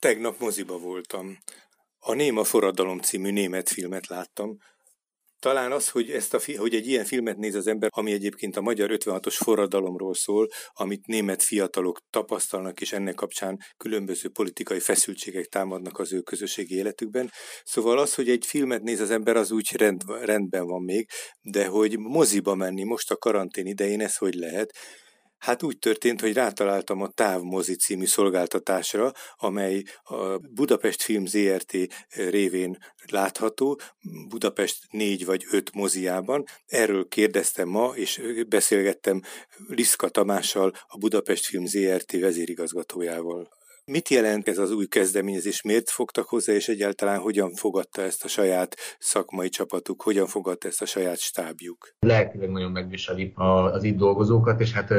Tegnap moziba voltam. A Néma forradalom című német filmet láttam. Talán az, hogy, ezt a fi- hogy egy ilyen filmet néz az ember, ami egyébként a magyar 56-os forradalomról szól, amit német fiatalok tapasztalnak, és ennek kapcsán különböző politikai feszültségek támadnak az ő közösségi életükben. Szóval az, hogy egy filmet néz az ember, az úgy rend, rendben van még, de hogy moziba menni most a karantén idején, ez hogy lehet? Hát úgy történt, hogy rátaláltam a Távmozi című szolgáltatásra, amely a Budapest Film ZRT révén látható, Budapest négy vagy öt moziában. Erről kérdeztem ma, és beszélgettem Liszka Tamással, a Budapest Film ZRT vezérigazgatójával. Mit jelent ez az új kezdeményezés? Miért fogtak hozzá, és egyáltalán hogyan fogadta ezt a saját szakmai csapatuk, hogyan fogadta ezt a saját stábjuk? Lelkileg nagyon megviseli az itt dolgozókat, és hát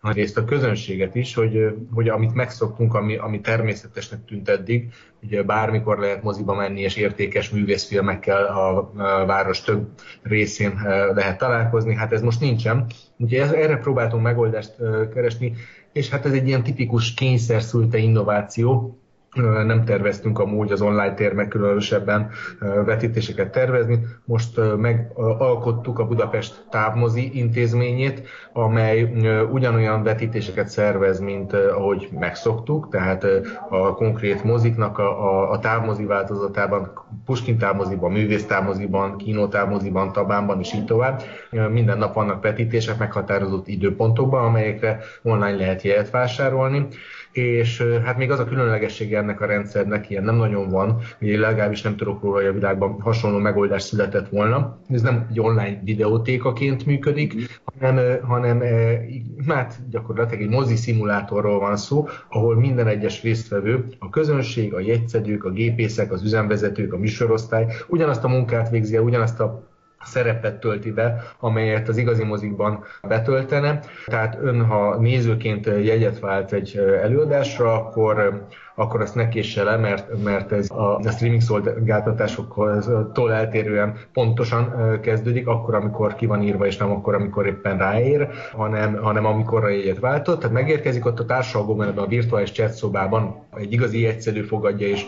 részt a közönséget is, hogy, hogy amit megszoktunk, ami, ami természetesnek tűnt eddig, ugye bármikor lehet moziba menni, és értékes művészfilmekkel a város több részén lehet találkozni, hát ez most nincsen. Úgyhogy erre próbáltunk megoldást keresni, és hát ez egy ilyen tipikus kényszer innováció, nem terveztünk amúgy az online térnek különösebben vetítéseket tervezni. Most megalkottuk a Budapest távmozi intézményét, amely ugyanolyan vetítéseket szervez, mint ahogy megszoktuk, tehát a konkrét moziknak a, a, a távmozi változatában, Puskin távmoziban, művész távmoziban, kínó távmoziban, Tabánban és így tovább. Minden nap vannak vetítések meghatározott időpontokban, amelyekre online lehet jelet vásárolni és hát még az a különlegessége ennek a rendszernek, ilyen nem nagyon van, hogy legalábbis nem tudok róla, hogy a világban hasonló megoldás született volna. Ez nem egy online videótékaként működik, hanem, hanem hát gyakorlatilag egy mozi szimulátorról van szó, ahol minden egyes résztvevő, a közönség, a jegyszedők, a gépészek, az üzemvezetők, a műsorosztály ugyanazt a munkát végzi el, ugyanazt a szerepet tölti be, amelyet az igazi mozikban betöltene. Tehát ön, ha nézőként jegyet vált egy előadásra, akkor akkor azt ne késse le, mert, mert ez a, a streaming szolgáltatásoktól eltérően pontosan kezdődik, akkor, amikor ki van írva, és nem akkor, amikor éppen ráér, hanem, hanem amikor a jegyet váltott. Tehát megérkezik ott a társalgóban, ebben a virtuális chat szobában egy igazi egyszerű fogadja, és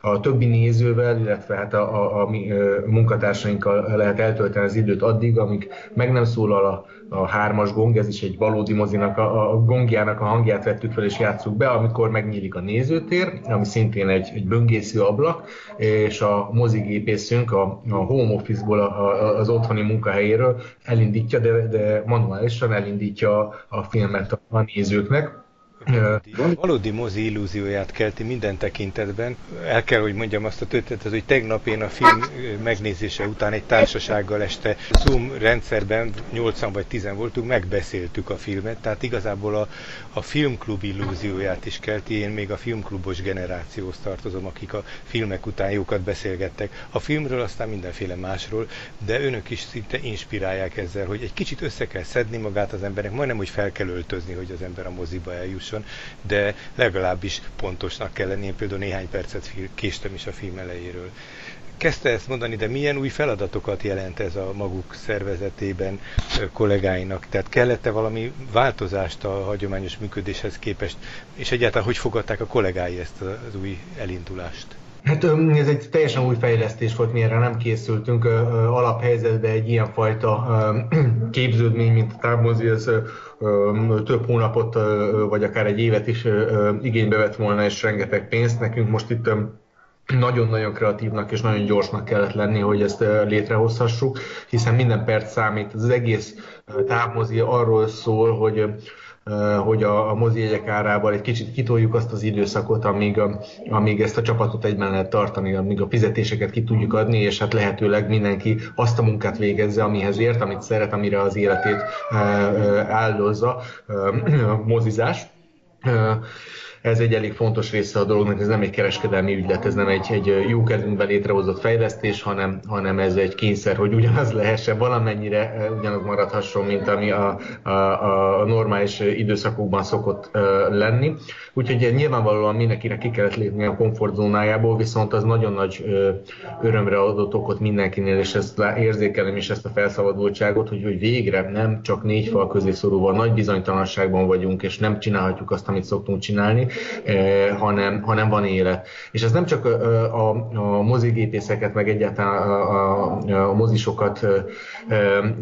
a többi nézővel, illetve hát a, a, a mi munkatársainkkal lehet eltölteni az időt addig, amíg meg nem szólal a a hármas gong, ez is egy valódi mozinak a, a gongjának a hangját vettük fel és játsszuk be, amikor megnyílik a nézőtér, ami szintén egy, egy böngésző ablak, és a mozigépészünk a, a home office-ból, a, a, az otthoni munkahelyéről elindítja, de, de manuálisan elindítja a, a filmet a nézőknek Valódi, valódi mozi illúzióját kelti minden tekintetben. El kell, hogy mondjam azt a történetet, hogy tegnap én a film megnézése után egy társasággal este Zoom rendszerben, 8 vagy 10 voltunk, megbeszéltük a filmet, tehát igazából a, a filmklub illúzióját is kelti. Én még a filmklubos generációhoz tartozom, akik a filmek után jókat beszélgettek. A filmről, aztán mindenféle másról, de önök is szinte inspirálják ezzel, hogy egy kicsit össze kell szedni magát az embernek, majdnem, hogy fel kell öltözni, hogy az ember a moziba eljuss jusson, de legalábbis pontosnak kell lenni. Én például néhány percet késtem is a film elejéről. Kezdte ezt mondani, de milyen új feladatokat jelent ez a maguk szervezetében kollégáinak? Tehát kellett-e valami változást a hagyományos működéshez képest, és egyáltalán hogy fogadták a kollégái ezt az új elindulást? Hát ez egy teljesen új fejlesztés volt, mi erre nem készültünk alaphelyzetbe egy ilyenfajta képződmény, mint a távmozi, ez több hónapot, vagy akár egy évet is igénybe vett volna, és rengeteg pénzt. Nekünk most itt nagyon-nagyon kreatívnak és nagyon gyorsnak kellett lenni, hogy ezt létrehozhassuk, hiszen minden perc számít. Az egész távmozi arról szól, hogy hogy a, a mozi jegyek árával egy kicsit kitoljuk azt az időszakot, amíg, a, amíg ezt a csapatot egyben lehet tartani, amíg a fizetéseket ki tudjuk adni, és hát lehetőleg mindenki azt a munkát végezze, amihez ért, amit szeret, amire az életét áldozza, mozizás ez egy elég fontos része a dolognak, ez nem egy kereskedelmi ügylet, ez nem egy, egy jó kezünkben létrehozott fejlesztés, hanem, hanem ez egy kényszer, hogy ugyanaz lehessen, valamennyire eh, ugyanaz maradhasson, mint ami a, a, a normális időszakokban szokott uh, lenni. Úgyhogy nyilvánvalóan mindenkinek ki kellett lépni a komfortzónájából, viszont az nagyon nagy örömre adott okot mindenkinél, és ezt érzékelem is ezt a felszabadultságot, hogy, hogy végre nem csak négy fal közé szorulva nagy bizonytalanságban vagyunk, és nem csinálhatjuk azt, amit szoktunk csinálni, hanem, hanem van élet. És ez nem csak a, a mozigépészeket, meg egyáltalán a, a, a mozisokat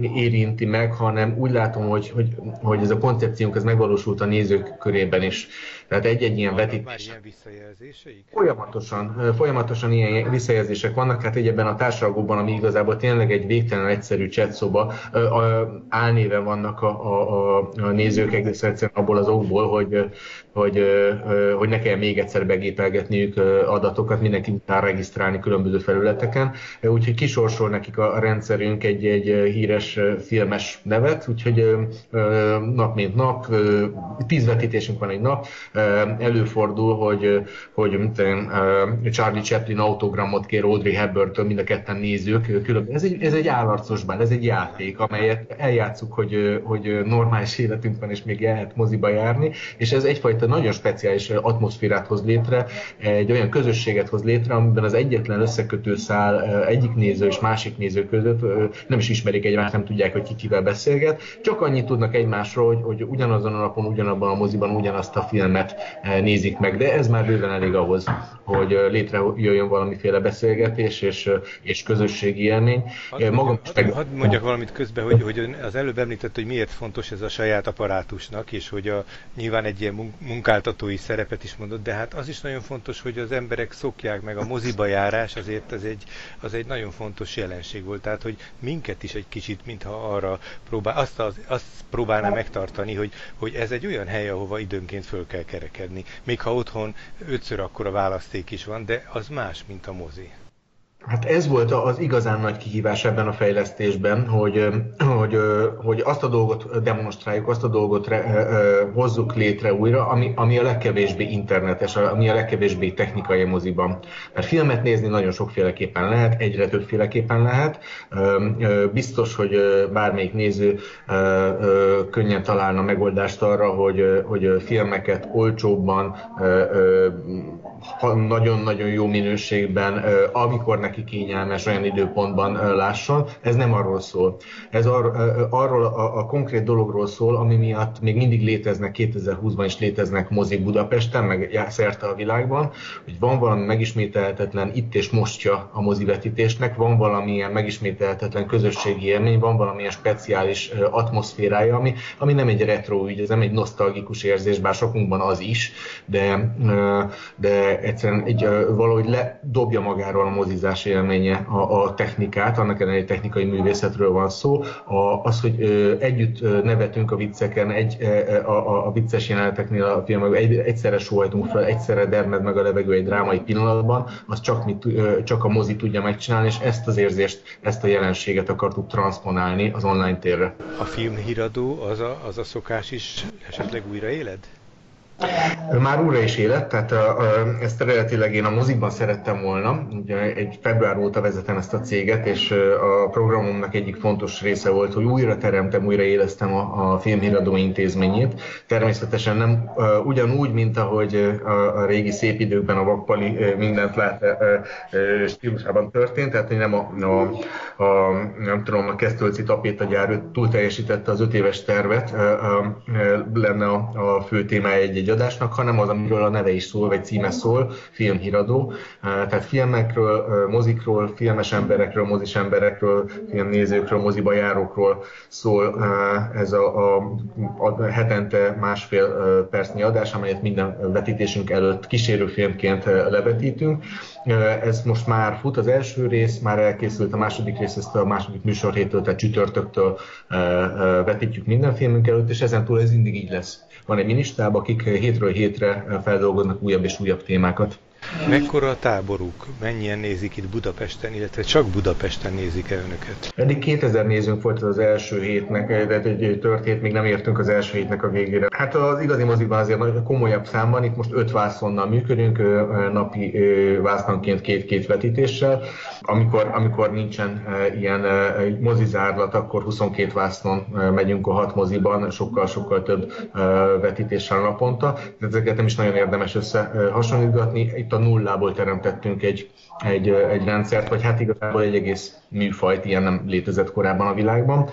érinti meg, hanem úgy látom, hogy, hogy, hogy ez a koncepciónk ez megvalósult a nézők körében is. Tehát egy-egy ilyen vetítés. Már ilyen visszajelzéseik? Folyamatosan, folyamatosan ilyen visszajelzések vannak. Hát egy ebben a társadalomban, ami igazából tényleg egy végtelen egyszerű csatszoba, álnéven vannak a, a, a nézők egész egyszerűen abból az okból, hogy, hogy, hogy ne kell még egyszer begépelgetniük adatokat, mindenki után regisztrálni különböző felületeken. Úgyhogy kisorsol nekik a rendszerünk egy, egy híres filmes nevet, úgyhogy nap mint nap, tíz vetítésünk van egy nap, előfordul, hogy, hogy Charlie Chaplin autogramot kér Audrey Hepburn-től, mind a ketten nézők. Különböző. Ez egy, ez egy állarcos bár, ez egy játék, amelyet eljátszuk, hogy, hogy normális életünk van, és még lehet moziba járni, és ez egyfajta nagyon speciális atmoszférát hoz létre, egy olyan közösséget hoz létre, amiben az egyetlen összekötő szál egyik néző és másik néző között nem is ismerik egymást, nem tudják, hogy ki kivel beszélget, csak annyit tudnak egymásról, hogy, hogy ugyanazon a napon, ugyanabban a moziban ugyanazt a filmet nézik meg, de ez már bőven elég ahhoz, hogy létrejöjjön valamiféle beszélgetés és, és közösségi élmény. Hadd, Magam hadd, meg... hadd mondjak valamit közben, hogy, hogy az előbb említett, hogy miért fontos ez a saját apparátusnak, és hogy a, nyilván egy ilyen munkáltatói szerepet is mondott, de hát az is nagyon fontos, hogy az emberek szokják meg a moziba járás, azért az egy, az egy nagyon fontos jelenség volt. Tehát, hogy minket is egy kicsit, mintha arra próbál, azt, az, azt próbálná megtartani, hogy, hogy ez egy olyan hely, ahova időnként föl kell kerekedni. Még ha otthon ötször akkora választék is van, de az más, mint a mozi. Hát ez volt az igazán nagy kihívás ebben a fejlesztésben, hogy, hogy, hogy azt a dolgot demonstráljuk, azt a dolgot re, hozzuk létre újra, ami, ami a legkevésbé internetes, ami a legkevésbé technikai moziban. Mert filmet nézni nagyon sokféleképpen lehet, egyre többféleképpen lehet. Biztos, hogy bármelyik néző könnyen találna megoldást arra, hogy, hogy filmeket olcsóbban, nagyon-nagyon jó minőségben, amikor neki kényelmes olyan időpontban lásson. Ez nem arról szól. Ez ar, arról a, a konkrét dologról szól, ami miatt még mindig léteznek, 2020-ban is léteznek mozik Budapesten, meg szerte a világban, hogy van valami megismételhetetlen itt és mostja a mozivetítésnek, van valamilyen megismételhetetlen közösségi élmény, van valamilyen speciális atmoszférája, ami, ami nem egy retro ügy, ez nem egy nosztalgikus érzés, bár sokunkban az is, de, de egyszerűen egy, valahogy ledobja magáról a mozizás élménye a, a technikát, annak ellenére technikai művészetről van szó. A, az, hogy együtt nevetünk a vicceken, egy, a, a, a vicces jeleneteknél a filmekben egy, egyszerre sóhajtunk fel, egyszerre dermed meg a levegő egy drámai pillanatban, az csak, mit, csak a mozi tudja megcsinálni, és ezt az érzést, ezt a jelenséget akartuk transponálni az online térre. A filmhíradó az a, az a szokás is esetleg újra éled? Már újra is élet, tehát ezt eredetileg én a mozikban szerettem volna. Ugye egy február óta vezetem ezt a céget, és a programomnak egyik fontos része volt, hogy újra teremtem, újra éleztem a, a filmhíradó intézményét. Természetesen nem ugyanúgy, mint ahogy a, a régi szép időkben a Vakpali mindent lát stílusában történt, tehát nem a, a, a nem tudom, a Kesztölci tapétagyár túl teljesítette az öt éves tervet, lenne a, a fő témája egy, egy egy adásnak, hanem az, amiről a neve is szól, vagy címe szól, filmhíradó. Tehát filmekről, mozikról, filmes emberekről, mozis emberekről, filmnézőkről, moziba járókról szól ez a, a, a hetente másfél percnyi adás, amelyet minden vetítésünk előtt kísérőfilmként levetítünk. Ez most már fut az első rész, már elkészült a második rész, ezt a második műsorhétől, tehát csütörtöktől vetítjük minden filmünk előtt, és ezen túl ez mindig így lesz. Van egy ministáb, akik hétről hétre feldolgoznak újabb és újabb témákat. Mekkora a táboruk? Mennyien nézik itt Budapesten, illetve csak Budapesten nézik el önöket? Eddig 2000 nézőnk volt az első hétnek, de egy tört hét, még nem értünk az első hétnek a végére. Hát az igazi mozikban azért nagy, komolyabb számban, itt most öt vászonnal működünk, napi vászonként két-két vetítéssel. Amikor, amikor nincsen ilyen mozizárlat, akkor 22 vásznon megyünk a hat moziban, sokkal-sokkal több vetítéssel naponta. Ezeket nem is nagyon érdemes összehasonlítgatni itt a nullából teremtettünk egy, egy, egy rendszert, vagy hát igazából egy egész műfajt, ilyen nem létezett korábban a világban.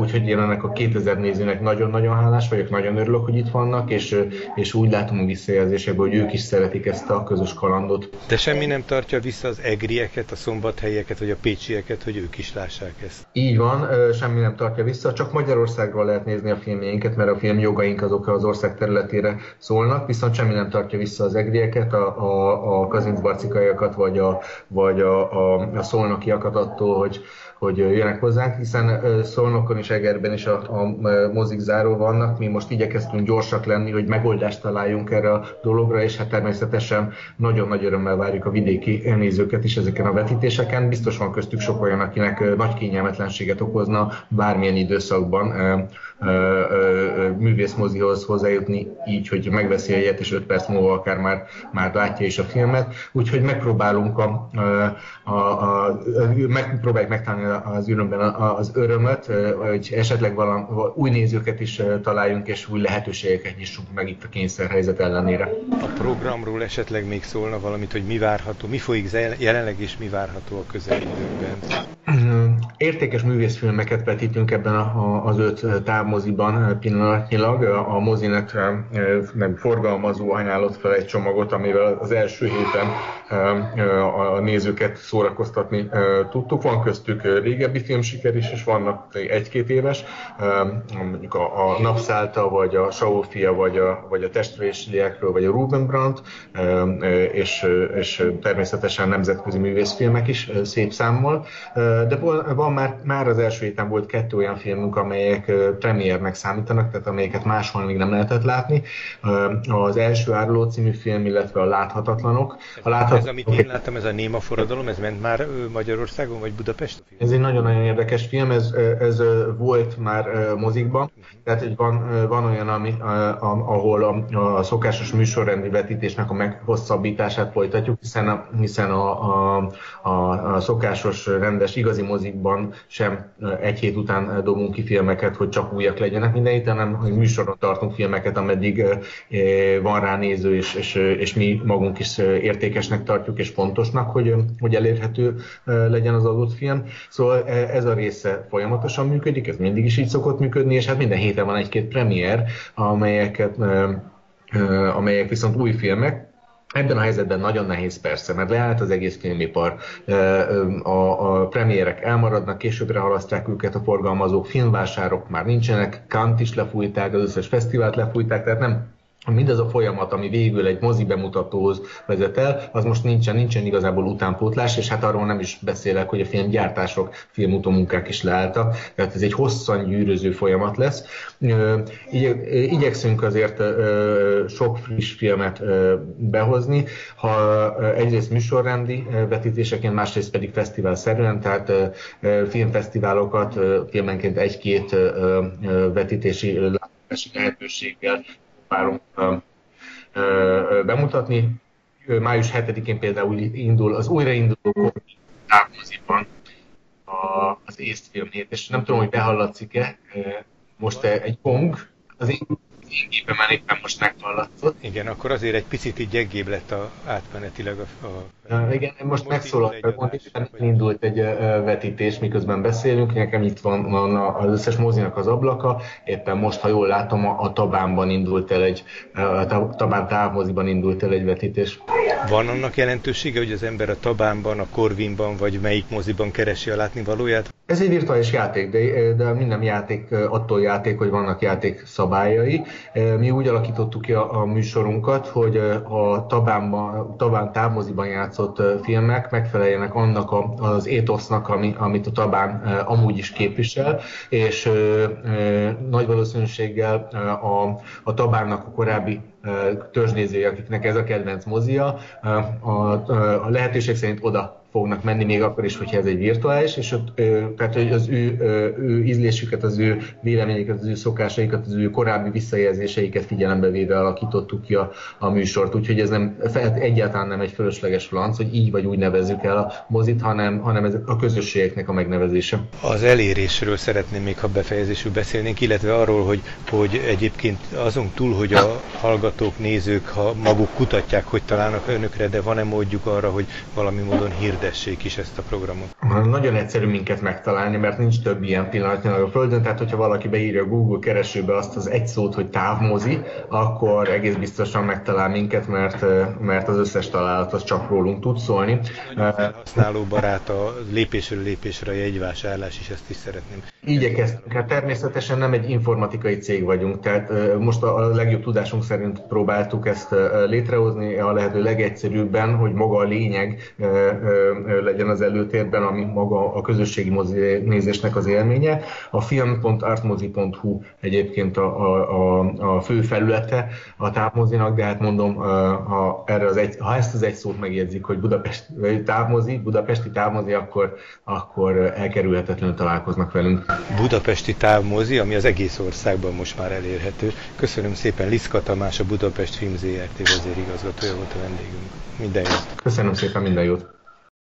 Úgyhogy én ennek a 2000 nézőnek nagyon-nagyon hálás vagyok, nagyon örülök, hogy itt vannak, és, és úgy látom a visszajelzésekből, hogy ők is szeretik ezt a közös kalandot. De semmi nem tartja vissza az egrieket, a szombathelyeket, vagy a pécsieket, hogy ők is lássák ezt? Így van, semmi nem tartja vissza, csak Magyarországról lehet nézni a filmjeinket, mert a film jogaink azok az ország területére szólnak, viszont semmi nem tartja vissza az egrieket, a, a, a kazincbarcikaiakat, vagy a, vagy a, a, a szolnokiakat attól, hogy, hogy jönnek hozzánk, hiszen Szolnokon és Egerben is a, a mozik záró vannak. Mi most igyekeztünk gyorsak lenni, hogy megoldást találjunk erre a dologra, és hát természetesen nagyon nagy örömmel várjuk a vidéki nézőket is ezeken a vetítéseken. Biztos van köztük sok olyan, akinek nagy kényelmetlenséget okozna bármilyen időszakban művészmozihoz hozzájutni így, hogy megveszi egyet, és 5 perc múlva akár már, már látja is a filmet. Úgyhogy megpróbálunk a, a, a, a megpróbáljuk megtalálni az ürömben az örömöt, hogy esetleg valami, új nézőket is találjunk, és új lehetőségeket nyissunk meg itt a kényszerhelyzet ellenére. A programról esetleg még szólna valamit, hogy mi várható, mi folyik jelenleg, és mi várható a közelidőben? Értékes művészfilmeket vetítünk ebben a, az öt távmoziban pillanatnyilag. A mozinek nem forgalmazó ajánlott fel egy csomagot, amivel az első héten a nézőket szórakoztatni tudtuk. Van köztük régebbi filmsiker is, és vannak egy-két éves, mondjuk a, a Napszálta, vagy a Saufia, vagy a, vagy a Testvésliekről, vagy a Ruben Brandt, és, és természetesen nemzetközi művészfilmek is szép számmal. De van már, már az első héten volt kettő olyan filmünk, amelyek premiernek számítanak, tehát amelyeket máshol még nem lehetett látni. Az első Áruló című film, illetve a Láthatatlanok. A láthat... Ez, amit én láttam, ez a Néma forradalom, ez ment már Magyarországon, vagy Budapest? Ez egy nagyon-nagyon érdekes film, ez, ez volt már mozikban, uh-huh. tehát hogy van, van olyan, ami, ahol a, a szokásos műsorrendi vetítésnek a meghosszabbítását folytatjuk, hiszen a, hiszen a, a, a, a szokásos rendes igazi mozikban sem egy hét után dobunk ki filmeket, hogy csak újak legyenek minden héten, hanem hogy műsoron tartunk filmeket, ameddig van rá néző, és, és, és mi magunk is értékesnek tartjuk, és fontosnak, hogy, hogy elérhető legyen az adott film. Szóval ez a része folyamatosan működik, ez mindig is így szokott működni, és hát minden héten van egy-két premier, amelyeket amelyek viszont új filmek, Ebben a helyzetben nagyon nehéz persze, mert leállt az egész filmipar, a, a premierek elmaradnak, későbbre halasztják őket a forgalmazók, filmvásárok már nincsenek, Kant is lefújták, az összes fesztivált lefújták, tehát nem mindaz a folyamat, ami végül egy mozi bemutatóhoz vezet el, az most nincsen, nincsen igazából utánpótlás, és hát arról nem is beszélek, hogy a filmgyártások, filmutómunkák is leálltak, tehát ez egy hosszan gyűröző folyamat lesz. Igyekszünk azért sok friss filmet behozni, ha egyrészt műsorrendi vetítéseként, másrészt pedig fesztiválszerűen, tehát filmfesztiválokat filmenként egy-két vetítési lehetőséggel próbálunk bemutatni. Május 7-én például indul az újrainduló távmoziban az észt filmhét, és nem tudom, hogy behallatszik-e, most egy pong, az én én gépemen éppen most meghallatszott. Igen, akkor azért egy picit így gyengébb lett a, átmenetileg a... a ja, igen, most, most megszólalt, pont éppen indult egy vetítés, miközben beszélünk, nekem itt van, van az összes mozinak az ablaka, éppen most, ha jól látom, a, a Tabánban indult el egy, a Tabán távmoziban indult el egy vetítés. Van annak jelentősége, hogy az ember a Tabánban, a Korvinban, vagy melyik moziban keresi a látnivalóját? Ez egy virtuális játék, de, de minden játék attól játék, hogy vannak játék szabályai. Mi úgy alakítottuk ki a, a műsorunkat, hogy a Tabán távmoziban játszott filmek megfeleljenek annak a, az étosznak, ami, amit a Tabán amúgy is képvisel, és e, nagy valószínűséggel a, a Tabánnak a korábbi törzsnézői, akiknek ez a kedvenc mozia, a, a lehetőség szerint oda fognak menni, még akkor is, hogyha ez egy virtuális, és ott, tehát hogy az ő, ő ízlésüket, az ő véleményeket, az ő szokásaikat, az ő korábbi visszajelzéseiket figyelembe véve alakítottuk ki a, a műsort, úgyhogy ez nem, egyáltalán nem egy fölösleges flanc, hogy így vagy úgy nevezzük el a mozit, hanem, hanem ez a közösségeknek a megnevezése. Az elérésről szeretném még, ha befejezésül beszélnénk, illetve arról, hogy, hogy egyébként azon túl, hogy a hallgatók, nézők, ha maguk kutatják, hogy találnak önökre, de van-e módjuk arra, hogy valami módon hirdessék is ezt a programot? Nagyon egyszerű minket megtalálni, mert nincs több ilyen pillanatnyilag a Földön, tehát hogyha valaki beírja a Google keresőbe azt az egy szót, hogy távmozi, akkor egész biztosan megtalál minket, mert, mert az összes találat az csak rólunk tud szólni. Használó barát a lépésről lépésre a jegyvásárlás is, ezt is szeretném. Igyekeztünk. Hát természetesen nem egy informatikai cég vagyunk, tehát most a legjobb tudásunk szerint próbáltuk ezt létrehozni a lehető legegyszerűbben, hogy maga a lényeg legyen az előtérben, ami maga a közösségi mozi nézésnek az élménye. A film.artmozi.hu egyébként a, a, a, fő felülete a távmozinak, de hát mondom, ha, erre az egy, ha ezt az egy szót megjegyzik, hogy Budapest távmozi, budapesti távmozi, akkor, akkor elkerülhetetlenül találkoznak velünk. Budapesti távmozi, ami az egész országban most már elérhető. Köszönöm szépen Liszka Tamás, a Budapest Film ZRT vezérigazgatója volt a vendégünk. Minden jót! Köszönöm szépen, minden jót!